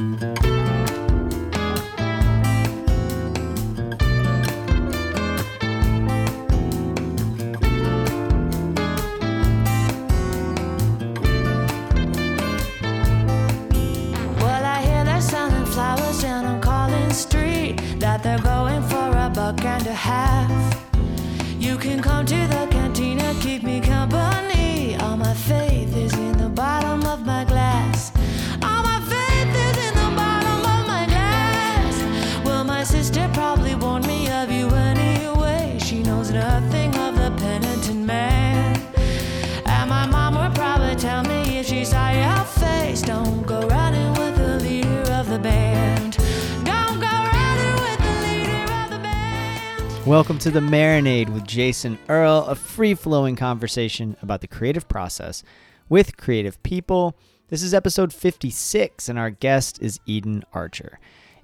Well, I hear they're selling flowers down on Collins Street. That they're going for a buck and a half. You can come to the cantina, keep me company. Welcome to the Marinade with Jason Earle, a free flowing conversation about the creative process with creative people. This is episode 56, and our guest is Edan Archer.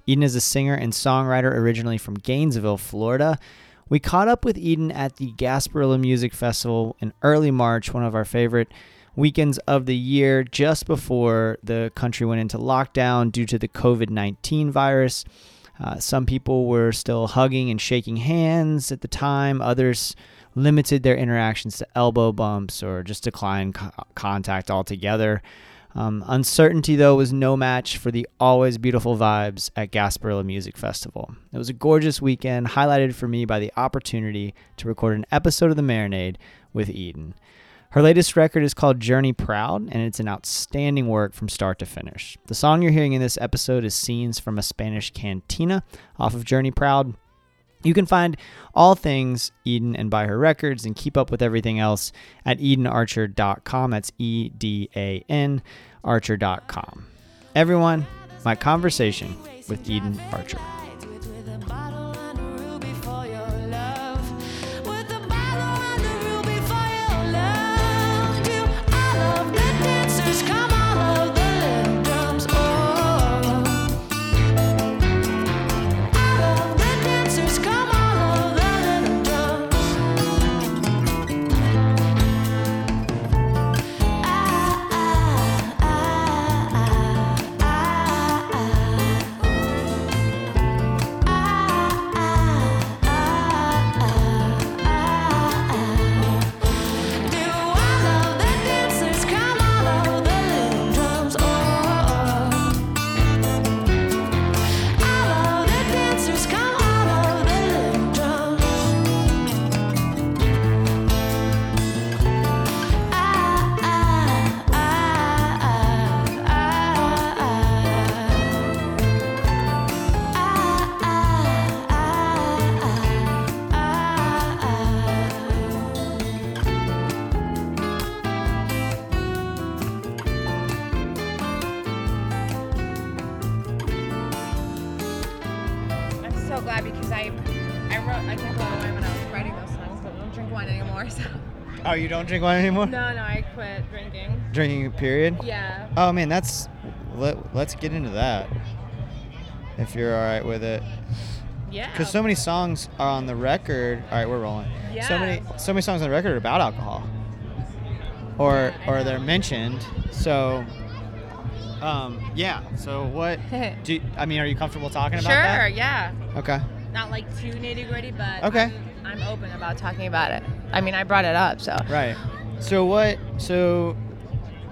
Edan is a singer and songwriter originally from Gainesville, Florida. We caught up with Edan at the Gasparilla Music Festival in early March, one of our favorite weekends of the year, just before the country went into lockdown due to the COVID 19 virus. Uh, some people were still hugging and shaking hands at the time. Others limited their interactions to elbow bumps or just declined co- contact altogether. Um, uncertainty, though, was no match for the always beautiful vibes at Gasparilla Music Festival. It was a gorgeous weekend, highlighted for me by the opportunity to record an episode of The Marinade with Edan. Her latest record is called Journey Proud, and it's an outstanding work from start to finish. The song you're hearing in this episode is Scenes from a Spanish Cantina off of Journey Proud. You can find all things Edan and buy her records and keep up with everything else at edanarcher.com. That's E D A N archer.com. Everyone, my conversation with Edan Archer. You don't drink wine anymore? no, no, I quit drinking. Drinking, period? Yeah. Oh man, that's let, let's get into that. If you're all right with it, Yeah. because so many songs are on the record. All right, we're rolling. Yeah. So many, so many songs on the record are about alcohol, or Yeah, or they're mentioned. So, um, yeah. So what? do you- I mean, are you comfortable talking about sure. that? Yeah. Okay. Not like too nitty gritty, but Okay. I'm, I'm open about talking about it. I mean, I brought it up, so. Right. So what? So,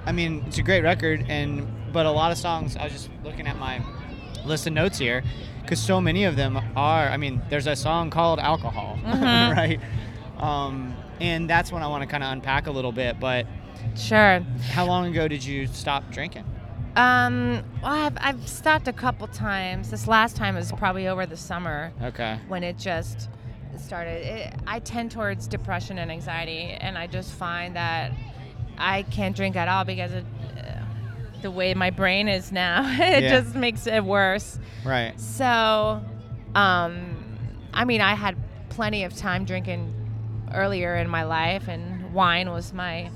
I mean, it's a great record, and but a lot of songs. I was just looking at my list of notes here, because so many of them are. I mean, there's a song called "Alcohol," Mhm. right? Um, and that's when I want to kind of unpack a little bit. But Sure. how long ago did you stop drinking? Um, well, I've, I've stopped a couple times. This last time was probably over the summer Okay. when it just started. It, I tend towards depression and anxiety, and I just find that I can't drink at all because uh, the way my brain is now. it Yeah. just makes it worse. Right. So, um, I mean, I had plenty of time drinking earlier in my life, and wine was my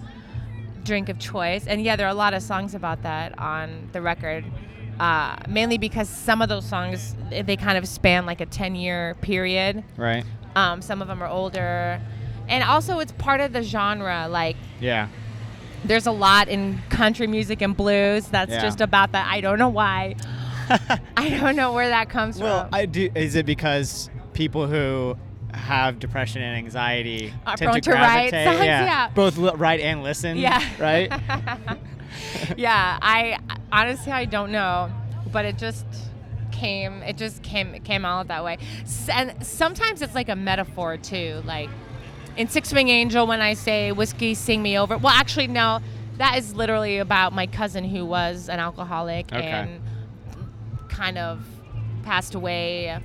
drink of choice. And yeah, there are a lot of songs about that on the record. Uh, mainly because some of those songs they kind of span like a 10 year period. Right. Um, some of them are older, and also it's part of the genre. Like Yeah. there's a lot in country music and blues that's Yeah. just about that. I don't know why. I don't know where that comes Well, from. I do. Is it because people who have depression and anxiety Are tend prone to to write gravitate? songs, yeah. yeah. Both li- write and listen. Yeah. Right. yeah, I honestly I don't know, but it just came it just came it came out that way. And sometimes it's like a metaphor too, like in Six Wing Angel when I say whiskey sing me over. Well, actually no, that is literally about my cousin who was an alcoholic Okay. and kind of passed away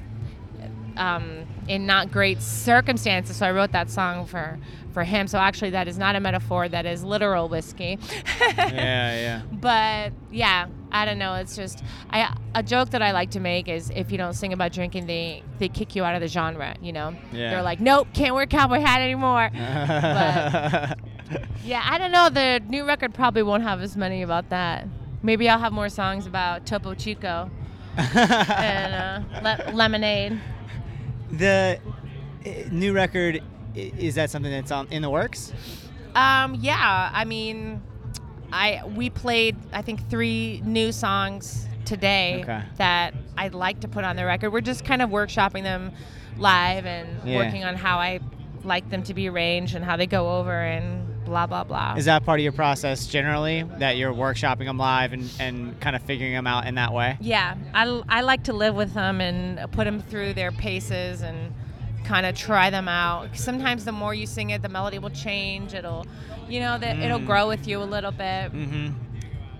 um, in not great circumstances. So I wrote that song for for him. So actually, that is not a metaphor. That is literal whiskey. yeah. Yeah. But yeah, I don't know. It's just I a joke that I like to make is if you don't sing about drinking, they they kick you out of the genre. You know, Yeah. they're like, nope, can't wear cowboy hat anymore. yeah, I don't know. The new record probably won't have as many about that. Maybe I'll have more songs about Topo Chico and uh, le- Lemonade. the uh, new record is that something that's on in the works? Um, yeah, I mean, I we played I think three new songs today Okay. that I'd like to put on the record. We're just kind of workshopping them live and Yeah. working on how I like them to be arranged and how they go over and blah blah blah. Is that part of your process generally that you're workshopping them live and, and kind of figuring them out in that way? yeah, I, I like to live with them and put them through their paces and kind of try them out. Sometimes the more you sing it, the melody will change. It'll, you know, that it'll Mm. grow with you a little bit. Mm-hmm.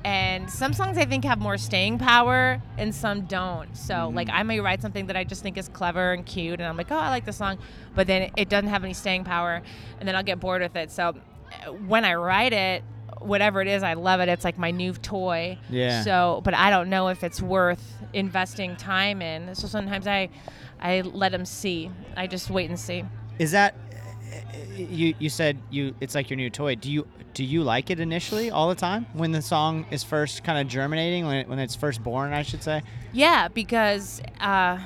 and some songs I think have more staying power and some don't. So like I may write something that I just think is clever and cute and I'm like, "Oh, I like the song," but then it doesn't have any staying power and then I'll get bored with it. So when I write it, whatever it is, I love it. It's like my new toy. Yeah. So, but I don't know if it's worth investing time in. So sometimes I I let them see. I just wait and see. Is that you? You said you. It's like your new toy. Do you do you like it initially all the time when the song is first kind of germinating when it, when it's first born? I should say. Yeah, because uh,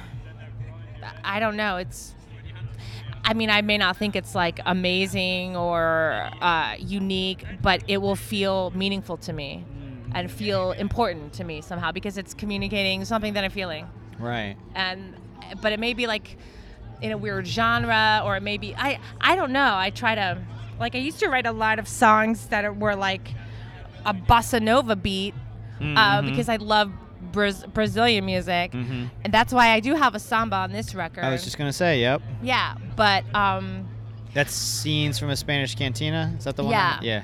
I don't know. It's. I mean, I may not think it's like amazing or uh, unique, but it will feel meaningful to me and feel important to me somehow because it's communicating something that I'm feeling. Right. And but it may be like in a weird genre or it may be I I don't know. I try to like I used to write a lot of songs that were like a bossa nova beat uh, Mhm. because I love Braz- Brazilian music, Mhm. and that's why I do have a samba on this record. I was just gonna say. Yep. yeah, but um, That's scenes from a Spanish cantina. Is that the one? Yeah. Yeah.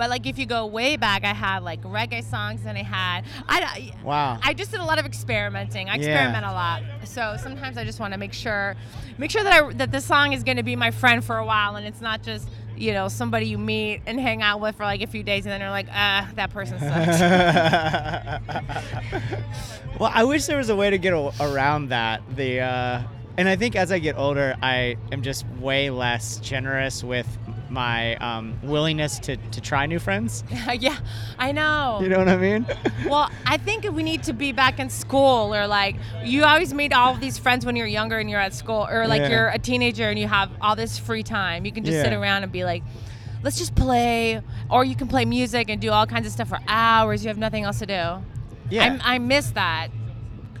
But like if you go way back, I had like reggae songs, and I had I Wow. I just did a lot of experimenting. I Yeah. experiment a lot, so sometimes I just want to make sure make sure that I that the song is going to be my friend for a while, and it's not just you know somebody you meet and hang out with for like a few days, and then they're like, ah, that person sucks. well, I wish there was a way to get a- around that. The uh, and I think as I get older, I am just way less generous with my um, willingness to, to try new friends. yeah, I know. You know what I mean? Well, I think we need to be back in school, or like you always meet all of these friends when you're younger and you're at school, or like Yeah. you're a teenager and you have all this free time. You can just sit around and be like, let's just play, or you can play music and do all kinds of stuff for hours. You have nothing else to do. yeah. I, I miss that.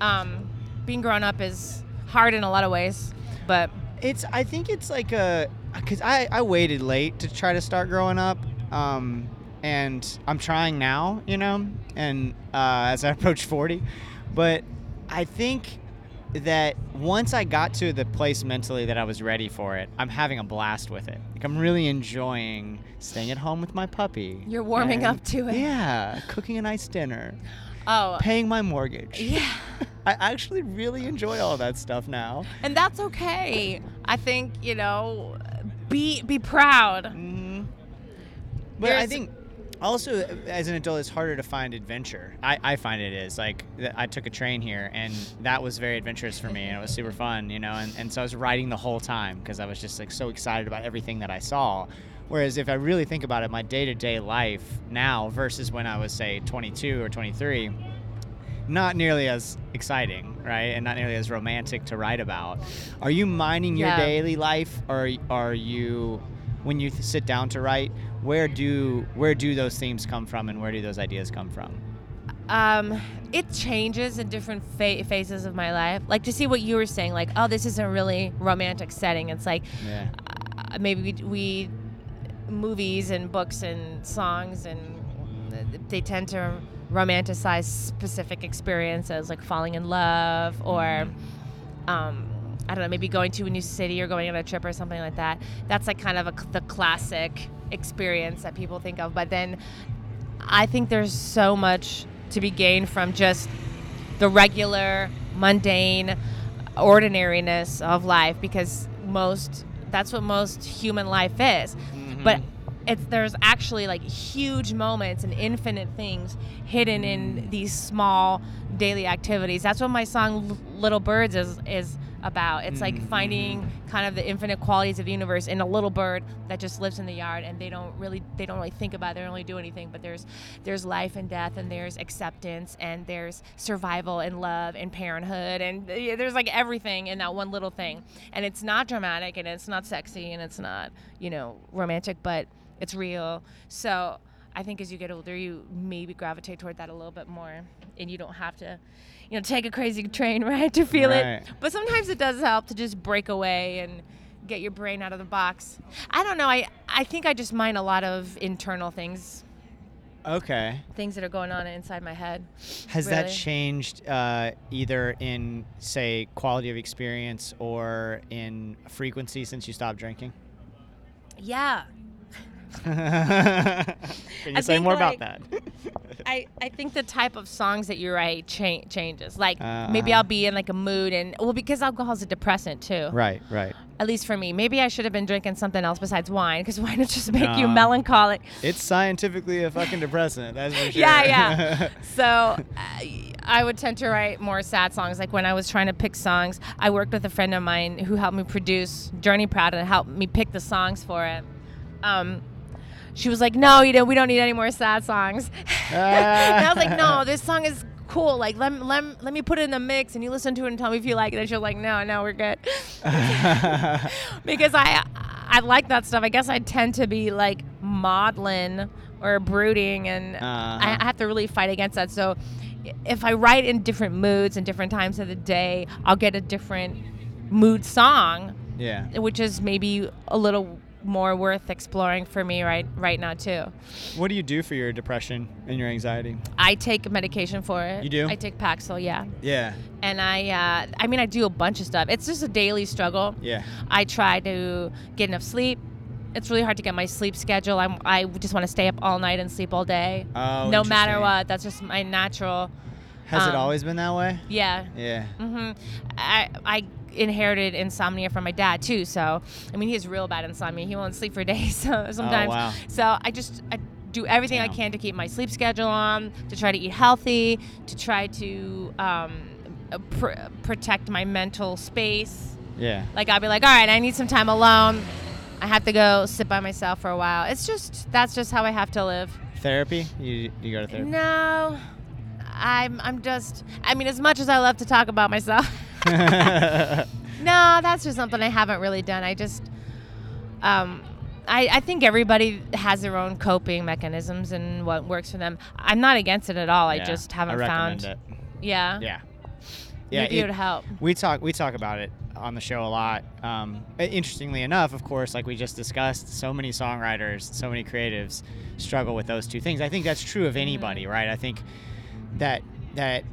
Um, being grown up is hard in a lot of ways, but It's. I think it's like a because I I waited late to try to start growing up, um, and I'm trying now. You know, and uh, as I approach forty, but I think that once I got to the place mentally that I was ready for it, I'm having a blast with it. Like I'm really enjoying staying at home with my puppy. You're warming and- up to it. Yeah, cooking a nice dinner, oh, paying my mortgage. yeah. I actually really enjoy all that stuff now. and that's okay. I think you know, be be proud. hmm But I think also as an adult it's harder to find adventure. I, I find it is. Like i took a train here and that was very adventurous for me and it was super fun you know? And, and so i was riding the whole time because i was just like so excited about everything that i saw. Whereas if i really think about it my day-to-day life now versus when i was say 22 or 23 not nearly as exciting right and not nearly as romantic to write about are you mining your Yeah. daily life or are you when you sit down to write where do where do those themes come from and where do those ideas come from um, it changes in different fa- phases of my life. Like to see what you were saying, like, oh, this isn't really romantic setting. It's like yeah uh, maybe we, we movies and books and songs and they tend to romanticize specific experiences like falling in love or um, I don't know, maybe going to a new city or going on a trip or something like that. That's like kind of a, the classic experience that people think of. But then I think there's so much to be gained from just the regular, mundane ordinariness of life because most that's what most human life is. But it's there's actually like huge moments and infinite things hidden in these small daily activities. That's what my song Little Birds is is about. It's like mm-hmm. finding kind of the infinite qualities of the universe in a little bird that just lives in the yard and they don't really they don't really think about it, they don't really do anything, but there's there's life and death and there's acceptance and there's survival and love and parenthood and uh, there's like everything in that one little thing. And it's not dramatic and it's not sexy and it's not, you know, romantic, but it's real. So I think as you get older, you maybe gravitate toward that a little bit more, and you don't have to, you know, take a crazy train ride to feel Right. it. But sometimes it does help to just break away and get your brain out of the box. I don't know. I I think I just mind a lot of internal things, okay things that are going on inside my head. has that changed uh, either in say quality of experience or in frequency since you stopped drinking Yeah. can you I say more like, about that I, I think the type of songs that you write cha- changes. Like Uh, maybe uh-huh. I'll be in like a mood and well because alcohol is a depressant too. right right At least for me. Maybe I should have been drinking something else besides wine because wine would just make you melancholic. It's scientifically a fucking depressant. That's for sure. Yeah, yeah. So I, I would tend to write more sad songs. Like when I was trying to pick songs, I worked with a friend of mine who helped me produce Journey Proud and helped me pick the songs for it. Um, she was like, "No, you know, we don't need any more sad songs." and I was like, "No, this song is." Cool, like let, me- let, let me put it in the mix and you listen to it and tell me if you like it. And she was like, no, no, we're good. because I I like that stuff. I guess I tend to be like maudlin or brooding, and Uh-huh. I, I have to really fight against that. So if I write in different moods and different times of the day, I'll get a different mood song, yeah. which is maybe a little more worth exploring for me right right now too. What do you do for your depression and your anxiety? I take medication for it. You do? I take Paxil, yeah. Yeah. And I, uh, I mean, I do a bunch of stuff. It's just a daily struggle. Yeah. I try to get enough sleep. It's really hard to get my sleep schedule. I'm, I just want to stay up all night and sleep all day. Oh, no matter what. That's just my natural. Has it Um, always been that way? Yeah. Yeah. Mm-hmm. I, I inherited insomnia from my dad too. So I mean, he has real bad insomnia. He won't sleep for days. So sometimes. Oh, wow. So I just I do everything I can to keep my sleep schedule on, to try to eat healthy, to try to um, uh, pr- protect my mental space. Yeah. Like I'll be like, all right, I need some time alone. I have to go sit by myself for a while. It's just that's just how I have to live. Therapy? You you go to therapy? No, I'm I'm just. I mean, as much as I love to talk about myself, no, that's just something I haven't really done. I just, um, I I think everybody has their own coping mechanisms and what works for them. I'm not against it at all. I just haven't recommend found. it. Yeah. Yeah. Yeah. Maybe it, it- would help. we talk we talk about it on the show a lot. Um, interestingly enough, of course, like we just discussed, so many songwriters, so many creatives struggle with those two things. I think that's true of anybody, right? I think that that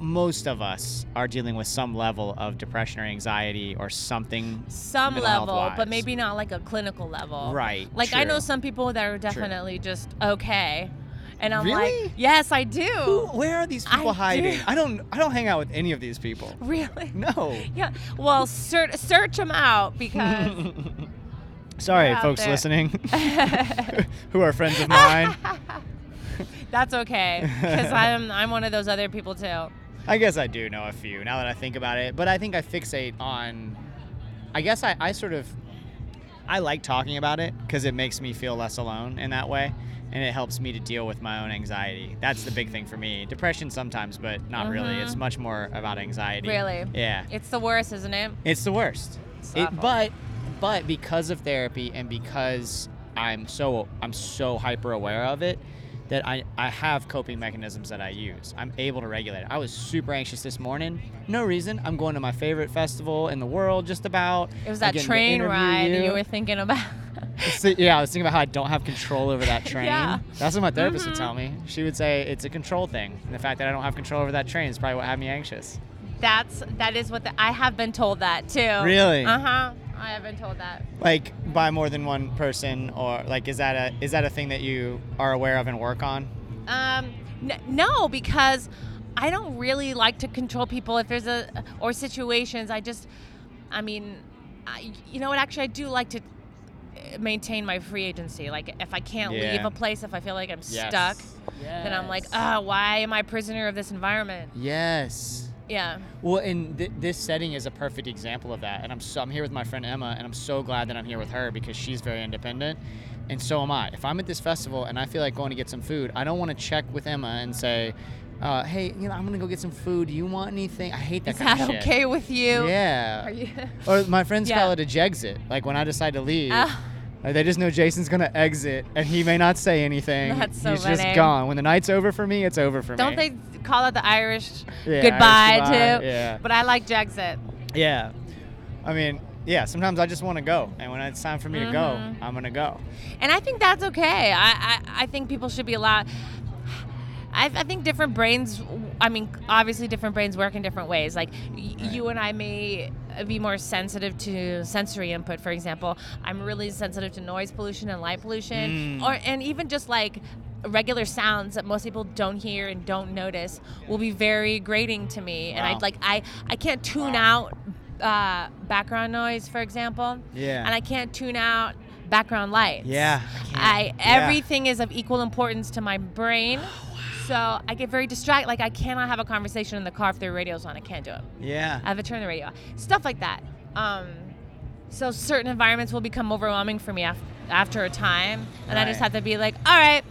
most of us are dealing with some level of depression or anxiety or something. Some level, but maybe not like a clinical level. Right, Like I know some people that are definitely just okay, and I'm Really? like, yes, I do. Who, where are these people I hiding? do. I don't I don't hang out with any of these people. Really? No. Yeah. Well, search search them out because Sorry, folks there. listening, who are friends of mine. That's okay, because I'm I'm one of those other people too. I guess I do know a few now that I think about it, but I think I fixate on. I guess I, I sort of. I like talking about it because it makes me feel less alone in that way, and it helps me to deal with my own anxiety. That's the big thing for me. Depression sometimes, but not really. It's mm-hmm. much more about anxiety. Really? Yeah. It's the worst, isn't it? It's the worst. It's It, but but because of therapy and because I'm so I'm so hyper aware of it that I, I have coping mechanisms that I use. I'm able to regulate it. I was super anxious this morning. No reason. I'm going to my favorite festival in the world just about. It was that train ride you. you were thinking about. So- yeah, I was thinking about how I don't have control over that train. Yeah. Mm-hmm. That's what my therapist would tell me. She would say it's a control thing. And the fact that I don't have control over that train is probably what had me anxious. That's that is what the, I have been told that too. Really? Uh huh. I have been told that. Like by more than one person or like is that a is that a thing that you are aware of and work on? Um, n- no, because I don't really like to control people. If there's a or situations, I just, I mean, I, you know what? Actually, I do like to uh, maintain my free agency. Like if I can't leave a place, if I feel like I'm Yes. stuck, then I'm like, ah, why am I prisoner of this environment? Yes. Yeah. Well, and th- this setting is a perfect example of that. And I'm so, I'm here with my friend Emma, and I'm so glad that I'm here with her because she's very independent, and so am I. If I'm at this festival and I feel like going to get some food, I don't want to check with Emma and say, uh, "Hey, you know, I'm gonna go get some food. Do you want anything?" I hate that Is kind that of shit. okay with you? Yeah. Are you? Or my friends Yeah. call it a jexit. Like when I decide to leave. Ah. They just know Jason's gonna exit, and he may not say anything. That's so He's just gone. When the night's over for me, it's over for me. Don't they call it the Irish Yeah, goodbye, Irish goodbye, too? yeah. But I like Jexit. Yeah. I mean, yeah, sometimes I just want to go. And when it's time for me to go, Mhm. I'm going to go. And I think that's okay. I, I, I think people should be allowed. I, I think different brains, I mean, obviously different brains work in different ways. Like y- you and I may be more sensitive to sensory input, for example. I'm really sensitive to noise pollution and light pollution, Mm. or and even just like regular sounds that most people don't hear and don't notice will be very grating to me. And I like I I can't tune Wow. out uh, background noise, for example. Yeah. And I can't tune out background lights. Yeah, I. I Yeah. everything is of equal importance to my brain. So I get very distracted. Like I cannot have a conversation in the car if the radio's on. I can't do it. Yeah. I have to turn the radio off. Stuff like that. Um, so certain environments will become overwhelming for me af- after a time, and I just have to be like, all right,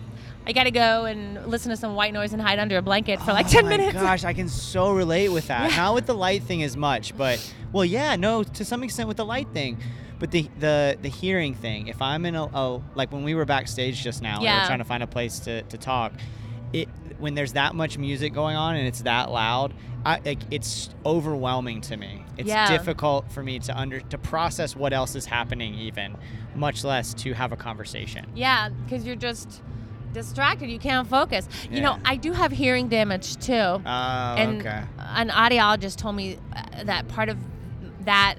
I gotta go and listen to some white noise and hide under a blanket for like oh ten my minutes. gosh, I can so relate with that. Yeah. Not with the light thing as much, but well, yeah, no, to some extent with the light thing. But the the the hearing thing, if I'm in a, a like when we were backstage just now and we Yeah. were trying to find a place to, to talk, it when there's that much music going on and it's that loud, I like it's overwhelming to me. It's Yeah. difficult for me to under to process what else is happening even, much less to have a conversation. Yeah, because you're just distracted. You can't focus. You know, I do have hearing damage too. Oh, and okay. an audiologist told me uh, that part of that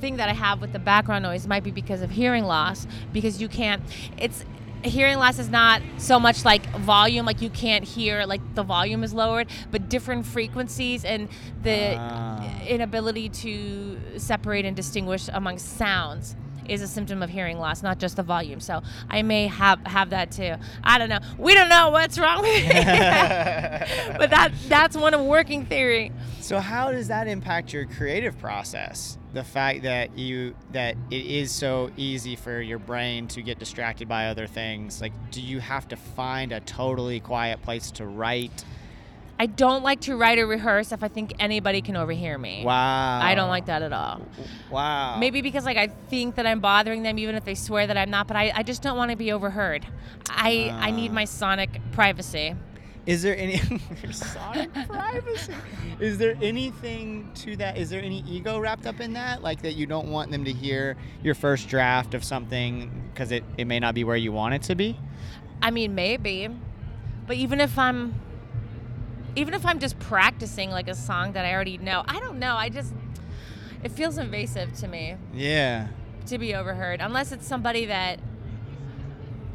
thing that I have with the background noise might be because of hearing loss because you can't it's hearing loss is not so much like volume like you can't hear like the volume is lowered but different frequencies and the Ah. inability to separate and distinguish among sounds is a symptom of hearing loss, not just the volume. So I may have have that too. I don't know. We don't know what's wrong with me, but that that's one of working theory. So how does that impact your creative process? The fact that you that it is so easy for your brain to get distracted by other things. Like do you have to find a totally quiet place to write? I don't like to write or rehearse if I think anybody can overhear me. Wow. I don't like that at all. Wow. Maybe because like I think that I'm bothering them, even if they swear that I'm not. But I, I just don't want to be overheard. I I need Ah. my sonic privacy. Is there any your sonic privacy? Is there anything to that? Is there any ego wrapped up in that? Like that you don't want them to hear your first draft of something because it, it may not be where you want it to be? I mean, maybe, but even if I'm, even if I'm just practicing like a song that I already know, I don't know. I just, it feels invasive to me Yeah. to be overheard, unless it's somebody that,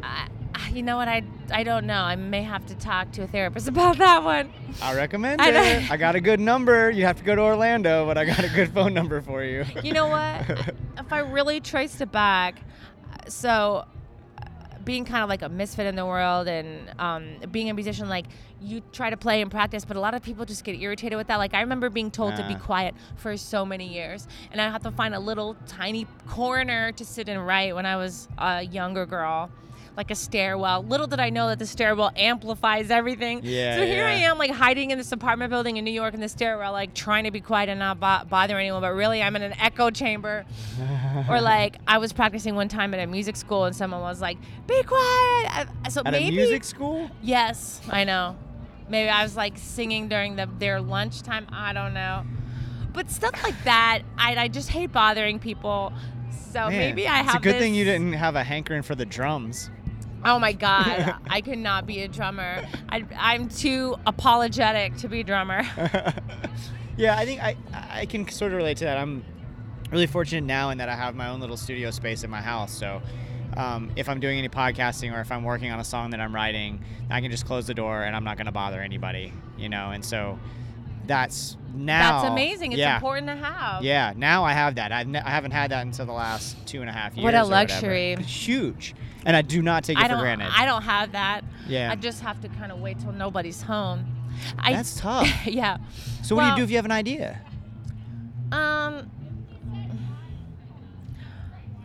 I, you know what? I I don't know. I may have to talk to a therapist about that one. I recommend I it. I got a good number. You have to go to Orlando, but I got a good phone number for you. You know what? if I really traced it back, so being kind of like a misfit in the world and um, being a musician, like you try to play and practice, but a lot of people just get irritated with that. Like I remember being told to be quiet for so many years, and I have to find a little tiny corner to sit and write when I was a younger girl. Like a stairwell. Little did I know that the stairwell amplifies everything. Yeah, So here I am, like hiding in this apartment building in New York in the stairwell, like trying to be quiet and not bo- bother anyone, but really I'm in an echo chamber. or like I was practicing one time at a music school and someone was like, "Be quiet." So At maybe a music school? Yes, I know. Maybe I was like singing during the their lunchtime. I don't know. But stuff like that, I, I just hate bothering people. So Man, maybe I have. It's a good thing you didn't have a hankering for the drums. Oh my God, I could not be a drummer. I, I'm too apologetic to be a drummer. yeah, I think I I can sort of relate to that. I'm really fortunate now in that I have my own little studio space in my house. So um, if I'm doing any podcasting or if I'm working on a song that I'm writing, I can just close the door and I'm not going to bother anybody, you know. And so that's now. That's amazing. It's yeah, important to have. Yeah, now I have that. I've I haven't had that until the last two and a half years. What a luxury. Huge, and I do not take it I for granted. I don't have that. Yeah. I just have to kind of wait till nobody's home. I, That's tough. yeah. So what do you do if you have an idea? Um,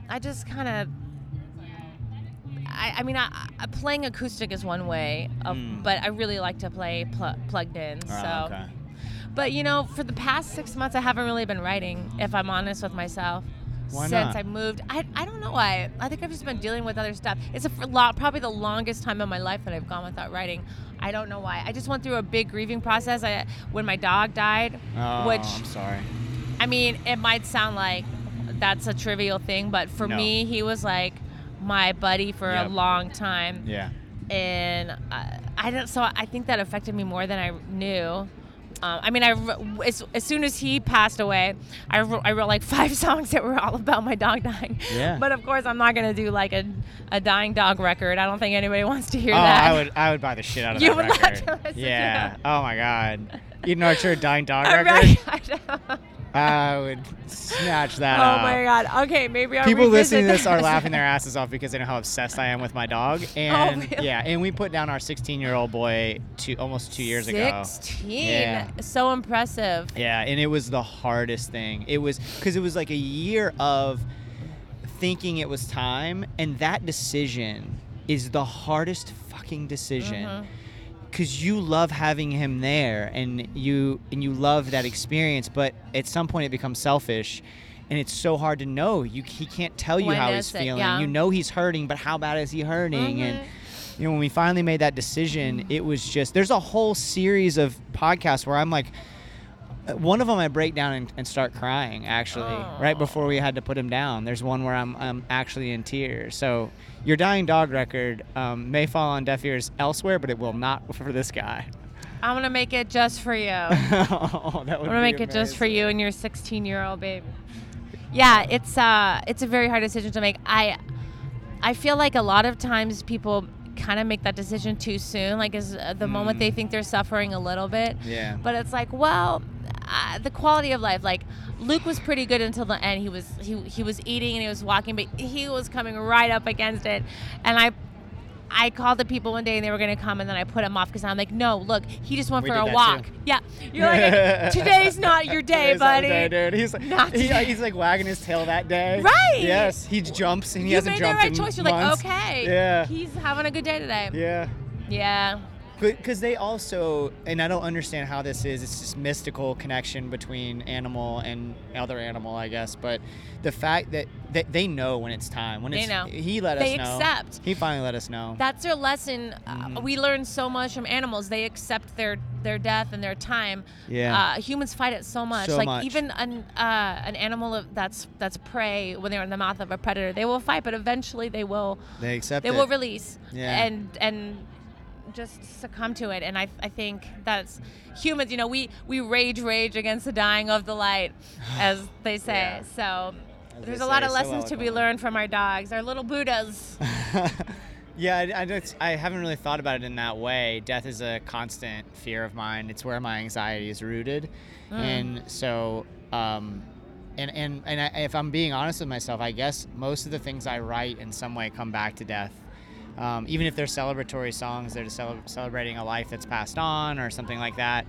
I just kind of. I, I mean, I, I, playing acoustic is one way, of, Mm. but I really like to play pl- plugged in. Oh, so, okay. but you know, for the past six months, I haven't really been writing. If I'm honest with myself, Why since not? I moved, I, I don't know why. I think I've just been dealing with other stuff. It's a lot, probably the longest time in my life that I've gone without writing. I don't know why. I just went through a big grieving process. I, when my dog died, Oh, which I'm sorry. I mean, it might sound like that's a trivial thing, but for No. me, he was like my buddy for Yep. a long time, Yeah. and I, I don't. So I think that affected me more than I knew. Um, I mean, I as, as soon as he passed away, I wrote, I wrote like five songs that were all about my dog dying. Yeah. But of course, I'm not gonna do like a, a dying dog record. I don't think anybody wants to hear oh, that. I would I would buy the shit out of You that record. to listen to yeah. Oh my god. Edan Archer dying dog record. I would snatch that oh my god. Okay, maybe I'll People listening to this are laughing their asses off because they know how obsessed I am with my dog. And really? yeah, and we put down our 16 year old boy two, almost two years ago. 16. Yeah. So impressive. Yeah, and it was the hardest thing. It was because it was like a year of thinking it was time, and that decision is the hardest fucking decision. Mhm. Cause you love having him there, and you and you love that experience, but at some point it becomes selfish, and it's so hard to know. You he can't tell you When how he's it? feeling. Yeah. You know he's hurting, but how bad is he hurting? And Mhm. you know when we finally made that decision, it was just there's a whole series of podcasts where I'm like, uh, one of them I break down and, and start crying actually right before we had to put him down. There's one where I'm I'm actually in tears. So your dying dog record um, may fall on deaf ears elsewhere, but it will not for this guy. I'm gonna make it just for you. I'm oh, would gonna make it just for you and your 16 year old baby. Yeah, it's uh, it's a very hard decision to make. I, I feel like a lot of times people kind of make that decision too soon. Like, is uh, the moment Mm. they think they're suffering a little bit. Yeah. But it's like, well, uh, the quality of life. Like Luke was pretty good until the end. He was he he was eating and he was walking, but he was coming right up against it. And I I called the people one day and they were gonna come, and then I put him off because I'm like, no, look, he just went We for a walk. too. Yeah, you're like, today's not your day, Today's not buddy. day, dude. He's Not he, he's like wagging his tail that day. Right. Yes. He jumps and he you hasn't jumped. You made the right choice. You're months. like, okay, Yeah. he's having a good day today. Yeah. Yeah. Because they also, and I don't understand how this is. It's this mystical connection between animal and other animal, I guess. But the fact that, that they know when it's time, when They it's know. he let They us know. They accept. He finally let us know. That's their lesson. Uh, Mhm. we learn so much from animals. They accept their their death and their time. Yeah. Uh, humans fight it so much. So like much. even an uh, an animal that's that's prey when they're in the mouth of a predator, they will fight, but eventually they will they accept they it. will release Yeah. and and just succumb to it. And I I think that's humans. You know, we we rage rage against the dying of the light, as they say. Yeah. So. As There's a lot of so lessons to be learned from our dogs, our little Buddhas. yeah, I, I, don't- I haven't really thought about it in that way. Death is a constant fear of mine. It's where my anxiety is rooted, Mm. and so um, and and and I, if I'm being honest with myself, I guess most of the things I write in some way come back to death. Um, even if they're celebratory songs, they're cele- celebrating a life that's passed on or something like that.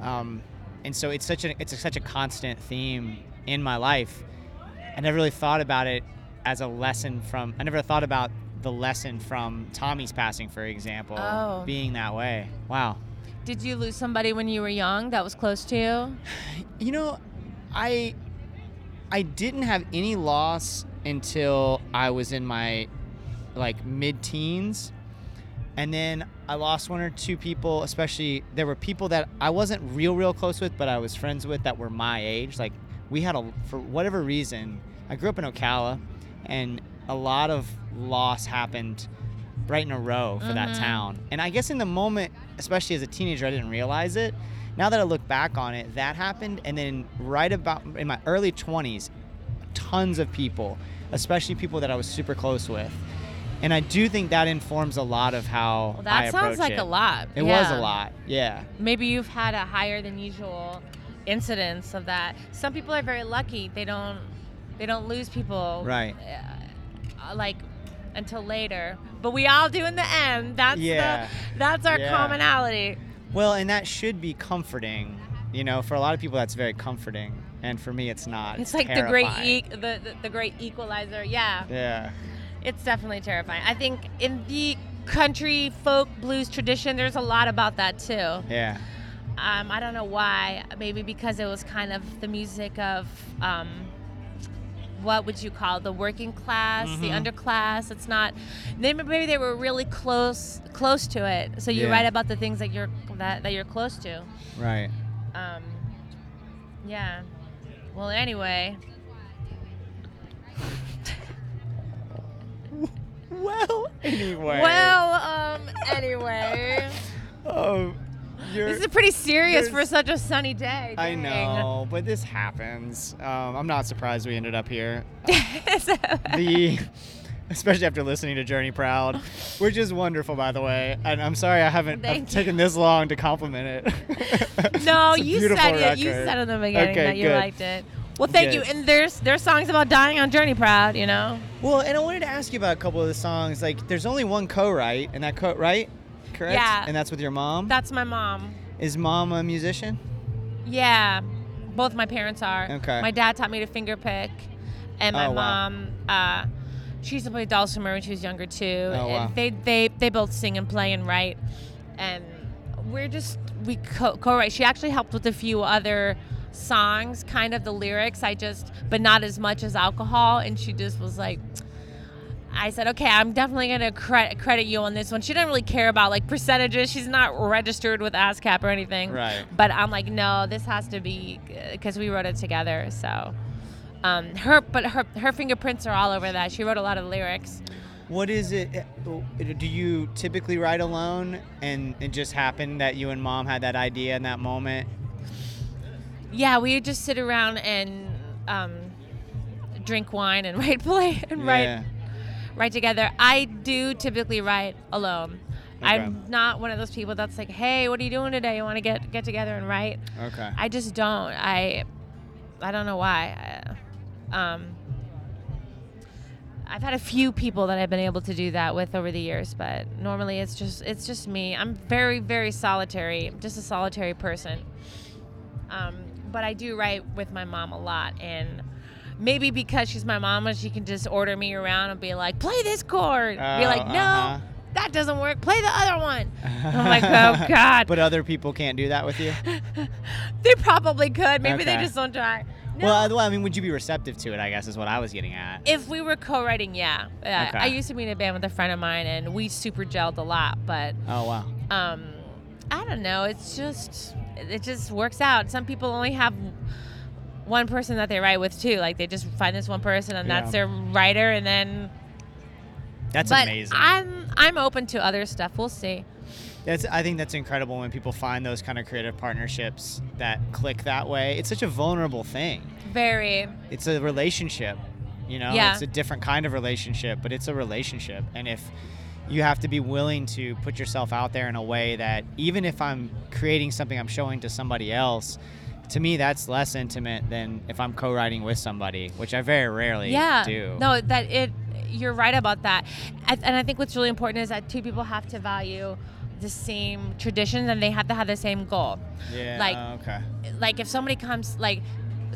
Um, and so it's such a it's a, such a constant theme in my life. I never really thought about it as a lesson from. I never thought about the lesson from Tommy's passing, for example, Oh. being that way. Wow. Did you lose somebody when you were young that was close to you? You know, I I didn't have any loss until I was in my like mid-teens. And then I lost one or two people, especially there were people that I wasn't real real close with, but I was friends with that were my age. Like we had a for whatever reason, I grew up in Ocala and a lot of loss happened right in a row for that Mhm. town. And I guess in the moment, especially as a teenager, I didn't realize it. Now that I look back on it, that happened. And then right about in my early 20s, tons of people, especially people that I was super close with. And I do think that informs a lot of how Well, that sounds like it. a lot. It was a lot, yeah. Maybe you've had a higher than usual incidence of that. Some people are very lucky; they don't they don't lose people Right. uh, like until later. But we all do in the end. That's Yeah. the that's our Yeah. commonality. Well, and that should be comforting. You know, for a lot of people, that's very comforting, and for me, it's not. It's, like the great e- the, the the great equalizer. Yeah. Yeah. It's definitely terrifying. I think in the country folk blues tradition, there's a lot about that too. Yeah. Um, I don't know why. Maybe because it was kind of the music of um, what would you call it? the working class, the Mhm. underclass. It's not. Maybe maybe they were really close close to it. So you Yeah. write about the things that you're that, that you're close to. Right. Um, yeah. Well, anyway. Well, anyway. Well, um, anyway. Oh, you're. This is pretty serious for such a sunny day. I know, but this happens. Um, I'm not surprised we ended up here. So- The, especially after listening to Journey Proud, which is wonderful, by the way. And I'm sorry I haven't taken this long to compliment it. no, you said it. You said in the beginning Okay, that you good. liked it. Well, thank you. And there's there's songs about dying on Journey Proud. You know. Well, and I wanted to ask you about a couple of the songs. Like, there's only one co-write, and that co-write, correct? Yeah. And that's with your mom. That's my mom. Is mom a musician? Yeah, both my parents are. Okay. My dad taught me to finger pick, and my Oh, wow. mom, uh, she used to play dulcimer when she was younger too. Oh, wow. They they they both sing and play and write, and we're just we co- co-write. She actually helped with a few other songs, kind of the lyrics. I just, but not as much as alcohol, and she just was like. I said, okay, I'm definitely gonna credit credit you on this one. She didn't really care about like percentages. She's not registered with ASCAP or anything. Right. But I'm like, no, this has to be because we wrote it together. So, um, her, but her her fingerprints are all over that. She wrote a lot of lyrics. What is it? uh, Do you typically write alone, and it just happened that you and mom had that idea in that moment? Yeah, we would just sit around and um, drink wine and write play and Yeah. write write together. I do typically write alone. I'm not one of those people that's like, hey, what are you doing today? You want to get get together and write? Okay. I just don't. I I don't know why. I, um, I've had a few people that I've been able to do that with over the years, but normally it's just it's just me. I'm very very solitary. I'm just a solitary person. Um, but I do write with my mom a lot, and maybe because she's my mama, she can just order me around and be like, "Play this chord." be Oh, like, "No, uh-huh. that doesn't work. Play the other one." I'm like, "Oh God." But other people can't do that with you. they probably could. Maybe they just don't try. No. Well, I- well, I mean, would you be receptive to it? I guess is what I was getting at. if we were co-writing, yeah. yeah. Okay. I used to be in a band with a friend of mine, and we super gelled a lot. But Oh wow. um, I don't know. It's just it just works out. Some people only have one person that they write with too. Like they just find this one person, and Yeah. that's their writer, and then. That's but amazing. I'm I'm open to other stuff. We'll see. That's I think that's incredible when people find those kind of creative partnerships that click that way. It's such a vulnerable thing. Very. It's a relationship, you know. Yeah. It's a different kind of relationship, but it's a relationship. And if you have to be willing to put yourself out there in a way that even if I'm creating something I'm showing to somebody else, to me that's less intimate than if I'm co-writing with somebody, which I very rarely yeah do. no that it you're right about that and i think what's really important is that two people have to value the same traditions and they have to have the same goal Yeah. like- okay. like if somebody comes like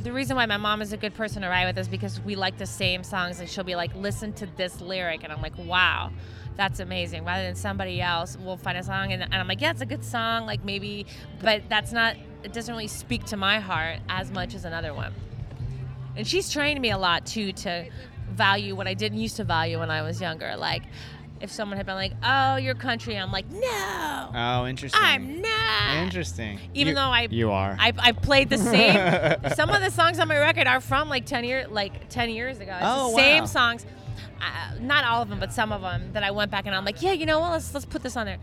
the reason why my mom is a good person to ride with is because we like the same songs and she'll be like listen to this lyric. And i'm like wow that's amazing. Rather than somebody else will find a song and, and i'm like yeah it's a good song like maybe but that's not it doesn't really speak to my heart as much as another one. And she's trained me a lot too to value what i didn't used to value when i was younger like if someone had been like oh you're country i'm like no Oh, interesting. i'm not Interesting. Even You- though I- you are. I, I played the same. some of the songs on my record are from like ten year like ten years ago. It's Oh, the same wow. songs, uh, not all of them, but some of them that I went back and I'm like, yeah, you know what? Let's let's put this on there.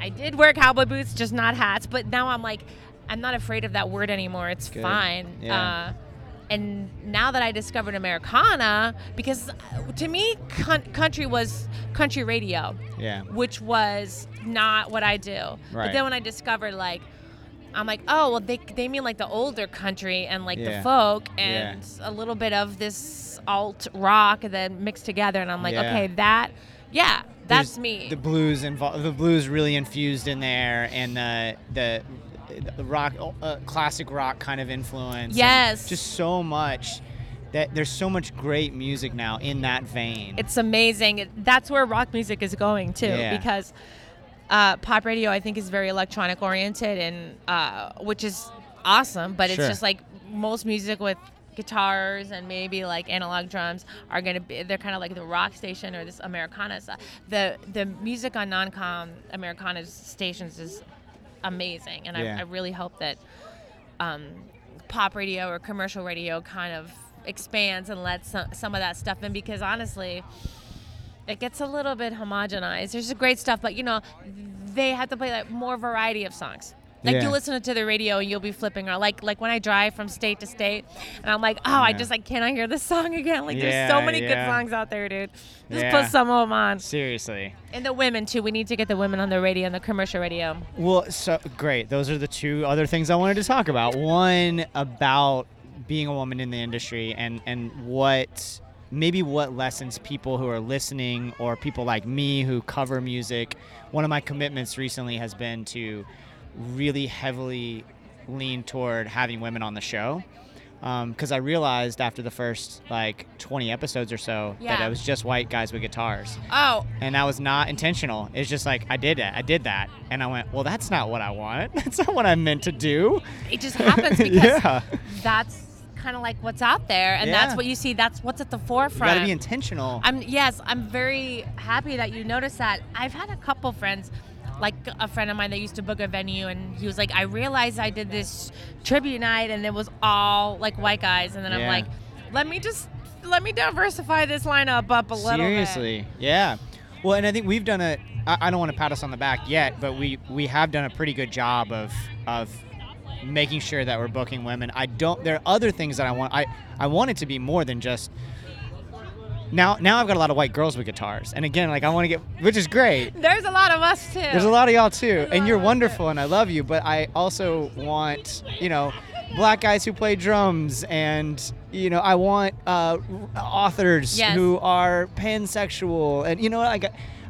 I did wear cowboy boots, just not hats. But now I'm like, I'm not afraid of that word anymore. It's Good. fine. Yeah. Uh, and now that I discovered Americana, because uh, to me, con- country was country radio yeah. which was not what I do. Right. But then when I discovered like I'm like, oh well they they mean like the older country and like Yeah. the folk Yeah. and a little bit of this alt rock and then mixed together and I'm like, Yeah. okay, that yeah, that's There's me. The blues involved. The blues really infused in there, and the the, the rock, uh, classic rock kind of influence. Yes. Just so much. That there's so much great music now in that vein. it's amazing. That's where rock music is going too, Yeah. because uh, pop radio I think is very electronic oriented and uh, which is awesome. But it's just like most music with guitars and maybe like analog drums are gonna be they're kind of like the rock station or this Americana stuff. The the music on non-com Americana stations is amazing, and Yeah. I, I really hope that um, pop radio or commercial radio kind of expands and lets some, some of that stuff in because honestly it gets a little bit homogenized. There's great stuff but you know they have to play like more variety of songs like Yeah. you listen to the radio and you'll be flipping around like like when i drive from state to state and i'm like oh i just like can i hear this song again like there's so many good songs out there dude just Yeah. put some of them on Seriously. and the women too we need to get the women on the radio and the commercial radio Well, so great. Those are the two other things I wanted to talk about. One about being a woman in the industry and and what maybe what lessons people who are listening or people like me who cover music. One of my commitments recently has been to really heavily lean toward having women on the show. Um, because I realized after the first like 20 episodes or so that it was just white guys with guitars oh and that was not intentional. It's just like I did it. I did that, and I went, well, that's not what I want. That's not what I meant to do. it just happens because yeah, that's kind of like what's out there and Yeah. that's what you see that's what's at the forefront. you forefront got to be intentional. I'm yes, I'm very happy that you noticed that. I've had a couple friends, like a friend of mine that used to book a venue, and he was like, I realized I did this tribute night, and it was all like white guys, and then I'm like, let me just let me diversify this lineup up a little bit. Seriously, yeah. Well, and I think we've done a. I, I don't want to pat us on the back yet, but we we have done a pretty good job of of making sure that we're booking women. I don't. There are other things that I want. I I want it to be more than just. Now, now I've got a lot of white girls with guitars, and again, like I want to get, which is great. There's a lot of us too. There's a lot of y'all too, and you're wonderful, and I love you. But I also want, you know, black guys who play drums, and you know, I want uh, authors Yes. who are pansexual, and you know, like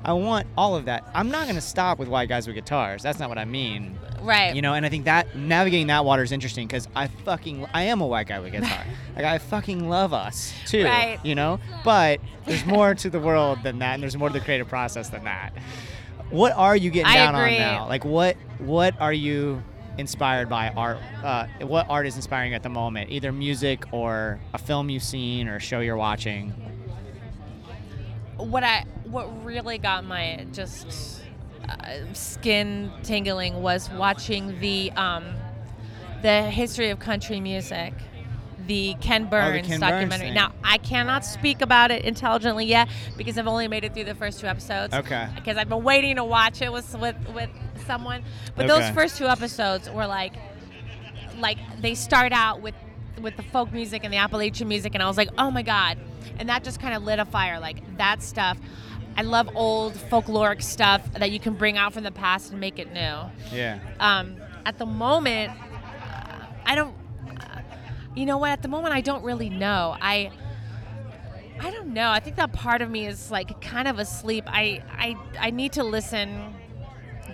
I want all of that. I'm not gonna stop with white guys with guitars. That's not what I mean. right. You know, and I think that navigating that water is interesting because I fucking I am a white guy with guitar. like I fucking love us too. Right. You know, but there's more to the world than that, and there's more to the creative process than that. What are you getting I down agree. on now? Like what what are you inspired by art? Uh, what art is inspiring at the moment? Either music or a film you've seen or a show you're watching. What I what really got my just uh, skin tingling was watching the um, the history of country music, the Ken Burns Oh, Ken documentary. thing. now I cannot speak about it intelligently yet because I've only made it through the first two episodes. Okay. Because I've been waiting to watch it with with with someone, but Okay. those first two episodes were like like they start out with with the folk music and the Appalachian music, and I was like, oh my god, and that just kind of lit a fire. Like that stuff. I love old folkloric stuff that you can bring out from the past and make it new. Yeah. Um, at the moment, I don't. you know what? At the moment, I don't really know. I I don't know. I think that part of me is like kind of asleep. I I I need to listen.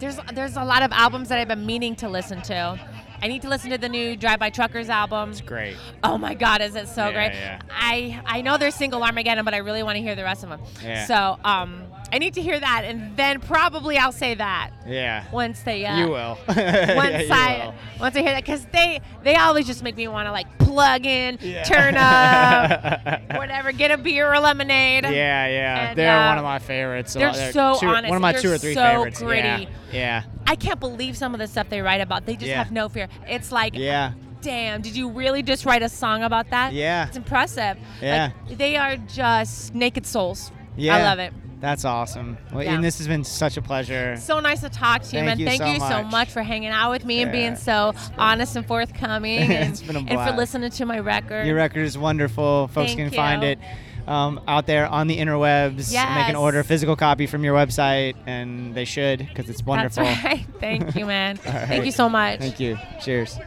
There's there's a lot of albums that I've been meaning to listen to. I need to listen to the new Drive By Truckers album. It's great. Oh my God, is it so Yeah, great? yeah. I I know there's single Armageddon, but I really want to hear the rest of them. Yeah. So um, I need to hear that, and then probably I'll say that Yeah. once they uh, You will. once Yeah, I will. once I hear that, because they they always just make me want to like plug in, Yeah. turn up, whatever, get a beer or lemonade. Yeah, yeah. And, they're uh, one of my favorites. they're so two, honest. One of my They're two or three so favorites. Yeah. gritty. Yeah. I can't believe some of the stuff they write about. They just Yeah. have no fear. It's like, Yeah. damn, did you really just write a song about that? Yeah. It's impressive. Yeah. Like, they are just naked souls. Yeah. I love it. That's awesome. Well, Yeah. And this has been such a pleasure. So nice to talk to you, Thank man. you Thank so you so much. much for hanging out with me and being so honest and forthcoming and, been a and for listening to my record. Your record is wonderful. Folks Thank can you. find it um, out there on the interwebs. They can order a physical copy from your website, and they should because it's wonderful. That's right. Thank you, man. All Thank you so much. Thank you. Cheers.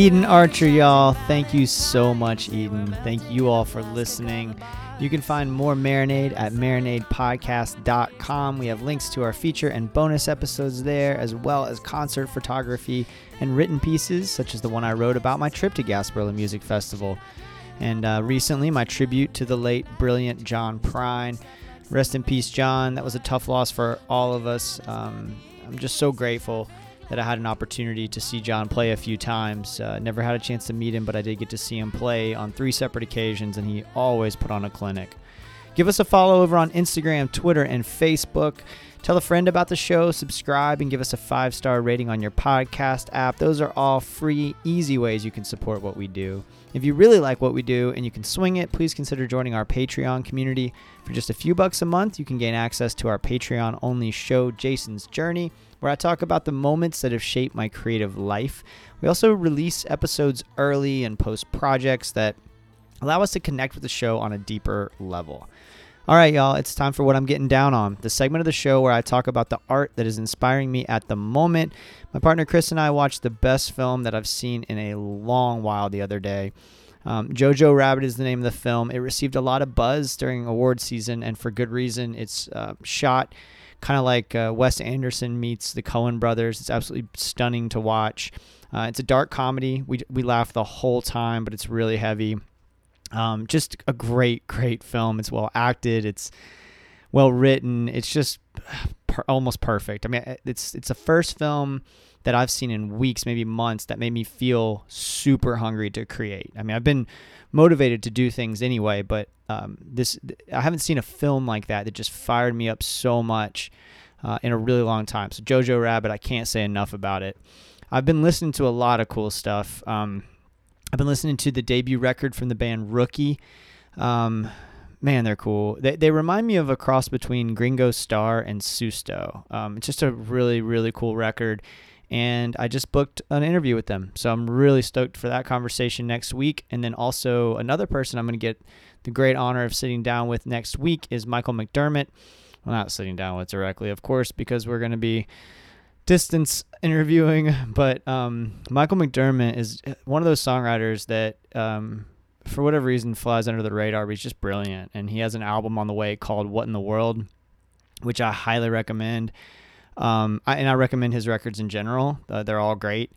Edan Archer, y'all. Thank you so much, Edan. Thank you all for listening. You can find more Marinade at marinadepodcast.com. We have links to our feature and bonus episodes there, as well as concert photography and written pieces, such as the one I wrote about my trip to Gasparilla Music Festival. And uh, recently, my tribute to the late, brilliant John Prine. Rest in peace, John. That was a tough loss for all of us. Um, I'm just so grateful that I had an opportunity to see John play a few times. Uh, never had a chance to meet him, but I did get to see him play on three separate occasions, and he always put on a clinic. Give us a follow over on Instagram, Twitter, and Facebook. Tell a friend about the show, subscribe, and give us a five star rating on your podcast app. Those are all free, easy ways you can support what we do. If you really like what we do and you can swing it, please consider joining our Patreon community. For just a few bucks a month, you can gain access to our Patreon only show, Jason's Journey, where I talk about the moments that have shaped my creative life. We also release episodes early and post projects that allow us to connect with the show on a deeper level. All right, y'all, it's time for what I'm getting down on. The segment of the show where I talk about the art that is inspiring me at the moment. My partner Chris and I watched the best film that I've seen in a long while the other day. Um, Jojo Rabbit is the name of the film. It received a lot of buzz during award season, and for good reason. It's uh, shot kind of like uh, Wes Anderson meets the Coen brothers. It's absolutely stunning to watch. Uh, it's a dark comedy. We, we laugh the whole time, but it's really heavy. Um, just a great, great film. It's well acted. It's well written. It's just per- almost perfect. I mean, it's it's the first film that I've seen in weeks, maybe months, that made me feel super hungry to create. I mean, I've been motivated to do things anyway, but um, this I haven't seen a film like that that just fired me up so much uh, in a really long time. So Jojo Rabbit, I can't say enough about it. I've been listening to a lot of cool stuff. Um, I've been listening to the debut record from the band Rookie. Um, man, they're cool. They, they remind me of a cross between Gringo Star and Susto. Um, it's just a really, really cool record. And I just booked an interview with them. So I'm really stoked for that conversation next week. And then also another person I'm going to get the great honor of sitting down with next week is Michael McDermott. Well, not sitting down with directly, of course, because we're going to be distance interviewing, but um, Michael McDermott is one of those songwriters that, um, for whatever reason, flies under the radar. But he's just brilliant, and he has an album on the way called "What in the World," which I highly recommend. Um, I, and I recommend his records in general. Uh, they're all great,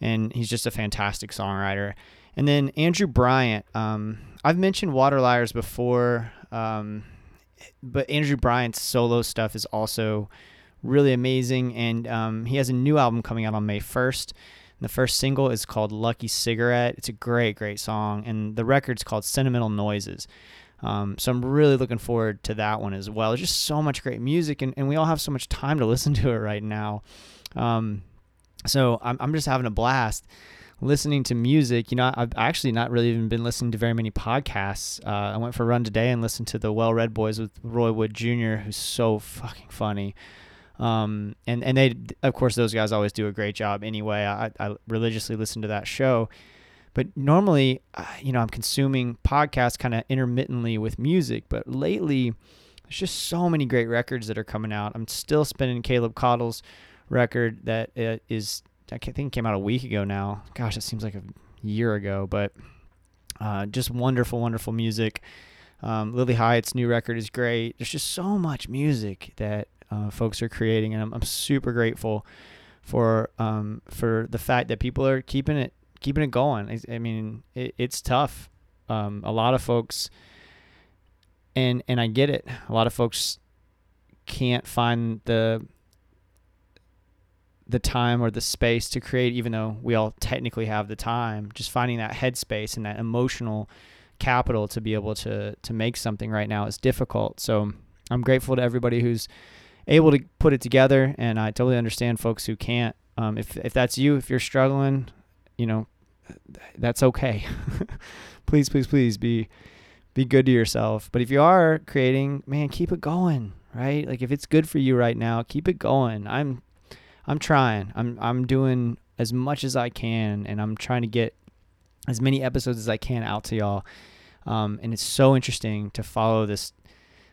and he's just a fantastic songwriter. And then Andrew Bryant. Um, I've mentioned Water Liars before, um, but Andrew Bryant's solo stuff is also really amazing. And um, he has a new album coming out on May 1st. the first single is called Lucky Cigarette. It's a great, great song. And the record's called Sentimental Noises. Um, so I'm really looking forward to that one as well. There's just so much great music, and, and we all have so much time to listen to it right now. Um, so I'm, I'm just having a blast listening to music. You know, I've actually not really even been listening to very many podcasts. Uh, I went for a run today and listened to the Well Read Boys with Roy Wood Jr., who's so fucking funny. Um, and, and they, of course, those guys always do a great job anyway. I, I religiously listen to that show. But normally, uh, you know, I'm consuming podcasts kind of intermittently with music. But lately, there's just so many great records that are coming out. I'm still spinning Caleb Caudle's record that uh, I think, came out a week ago now. Gosh, it seems like a year ago. But uh, just wonderful, wonderful music. Um, Lilly Hiatt's new record is great. There's just so much music that uh, folks are creating, and I'm, I'm super grateful for um, for the fact that people are keeping it keeping it going. I, mean, it, it's tough. Um, a lot of folks, and and I get it. A lot of folks can't find the the time or the space to create, even though we all technically have the time. Just finding that headspace and that emotional capital to be able to to make something right now is difficult. So I'm grateful to everybody who's able to put it together, and I totally understand folks who can't. Um, if if that's you, if you're struggling, you know, that's okay. please, please, please be be good to yourself. But if you are creating, man, keep it going, right? Like if it's good for you right now, keep it going. I'm I'm trying. I'm I'm doing as much as I can and I'm trying to get as many episodes as I can out to y'all. Um, and it's so interesting to follow this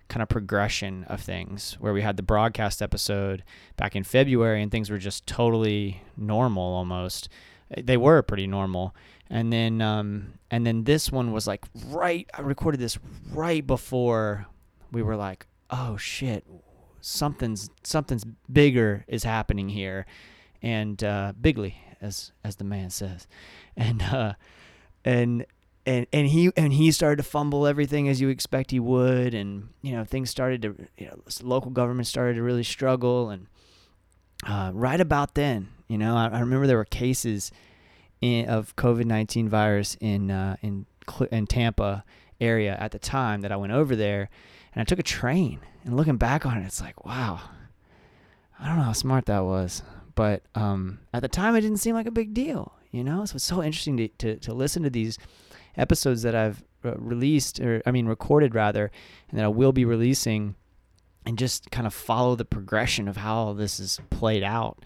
kind of progression of things where we had the broadcast episode back in February and things were just totally normal almost. They were pretty normal. And then um, and then this one was like right I recorded this right before we were like, "Oh shit, something's something's bigger is happening here." And uh, bigly as as the man says. And uh, and and and he and he started to fumble everything as you expect he would, and you know things started to you know local government started to really struggle, and uh, right about then, you know, I, I remember there were cases in, of COVID nineteen virus in uh, in in Tampa area at the time that I went over there, and I took a train. And looking back on it, it's like wow, I don't know how smart that was, but um, at the time it didn't seem like a big deal, you know. So it's so interesting to to, to listen to these episodes that I've uh, released, or I mean recorded rather, and that I will be releasing, and just kind of follow the progression of how this is played out.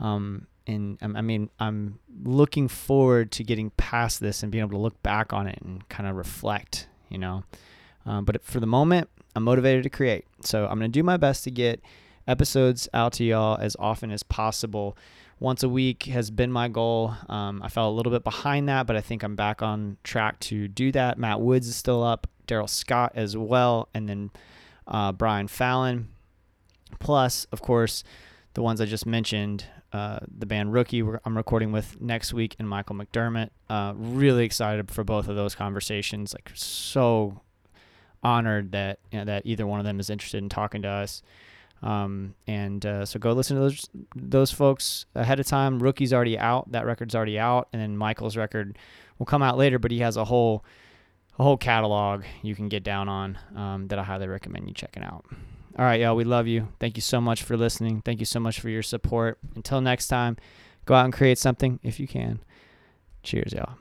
Um, and I mean, I'm looking forward to getting past this and being able to look back on it and kind of reflect, you know. Um, but for the moment, I'm motivated to create. So I'm going to do my best to get episodes out to y'all as often as possible once a week has been my goal. Um, I fell a little bit behind that, but I think I'm back on track to do that. Matt Woods is still up, Darrell Scott as well, and then uh, Brian Fallon. Plus, of course, the ones I just mentioned, uh, the band Rookie, I'm recording with next week, and Michael McDermott. Uh, really excited for both of those conversations. Like, so honored that you know, that either one of them is interested in talking to us. Um, and uh, so go listen to those those folks ahead of time. Rookie's already out. That record's already out, and then Michael's record will come out later. But he has a whole a whole catalog you can get down on um, that I highly recommend you checking out. All right, y'all. We love you. Thank you so much for listening. Thank you so much for your support. Until next time, go out and create something if you can. Cheers, y'all.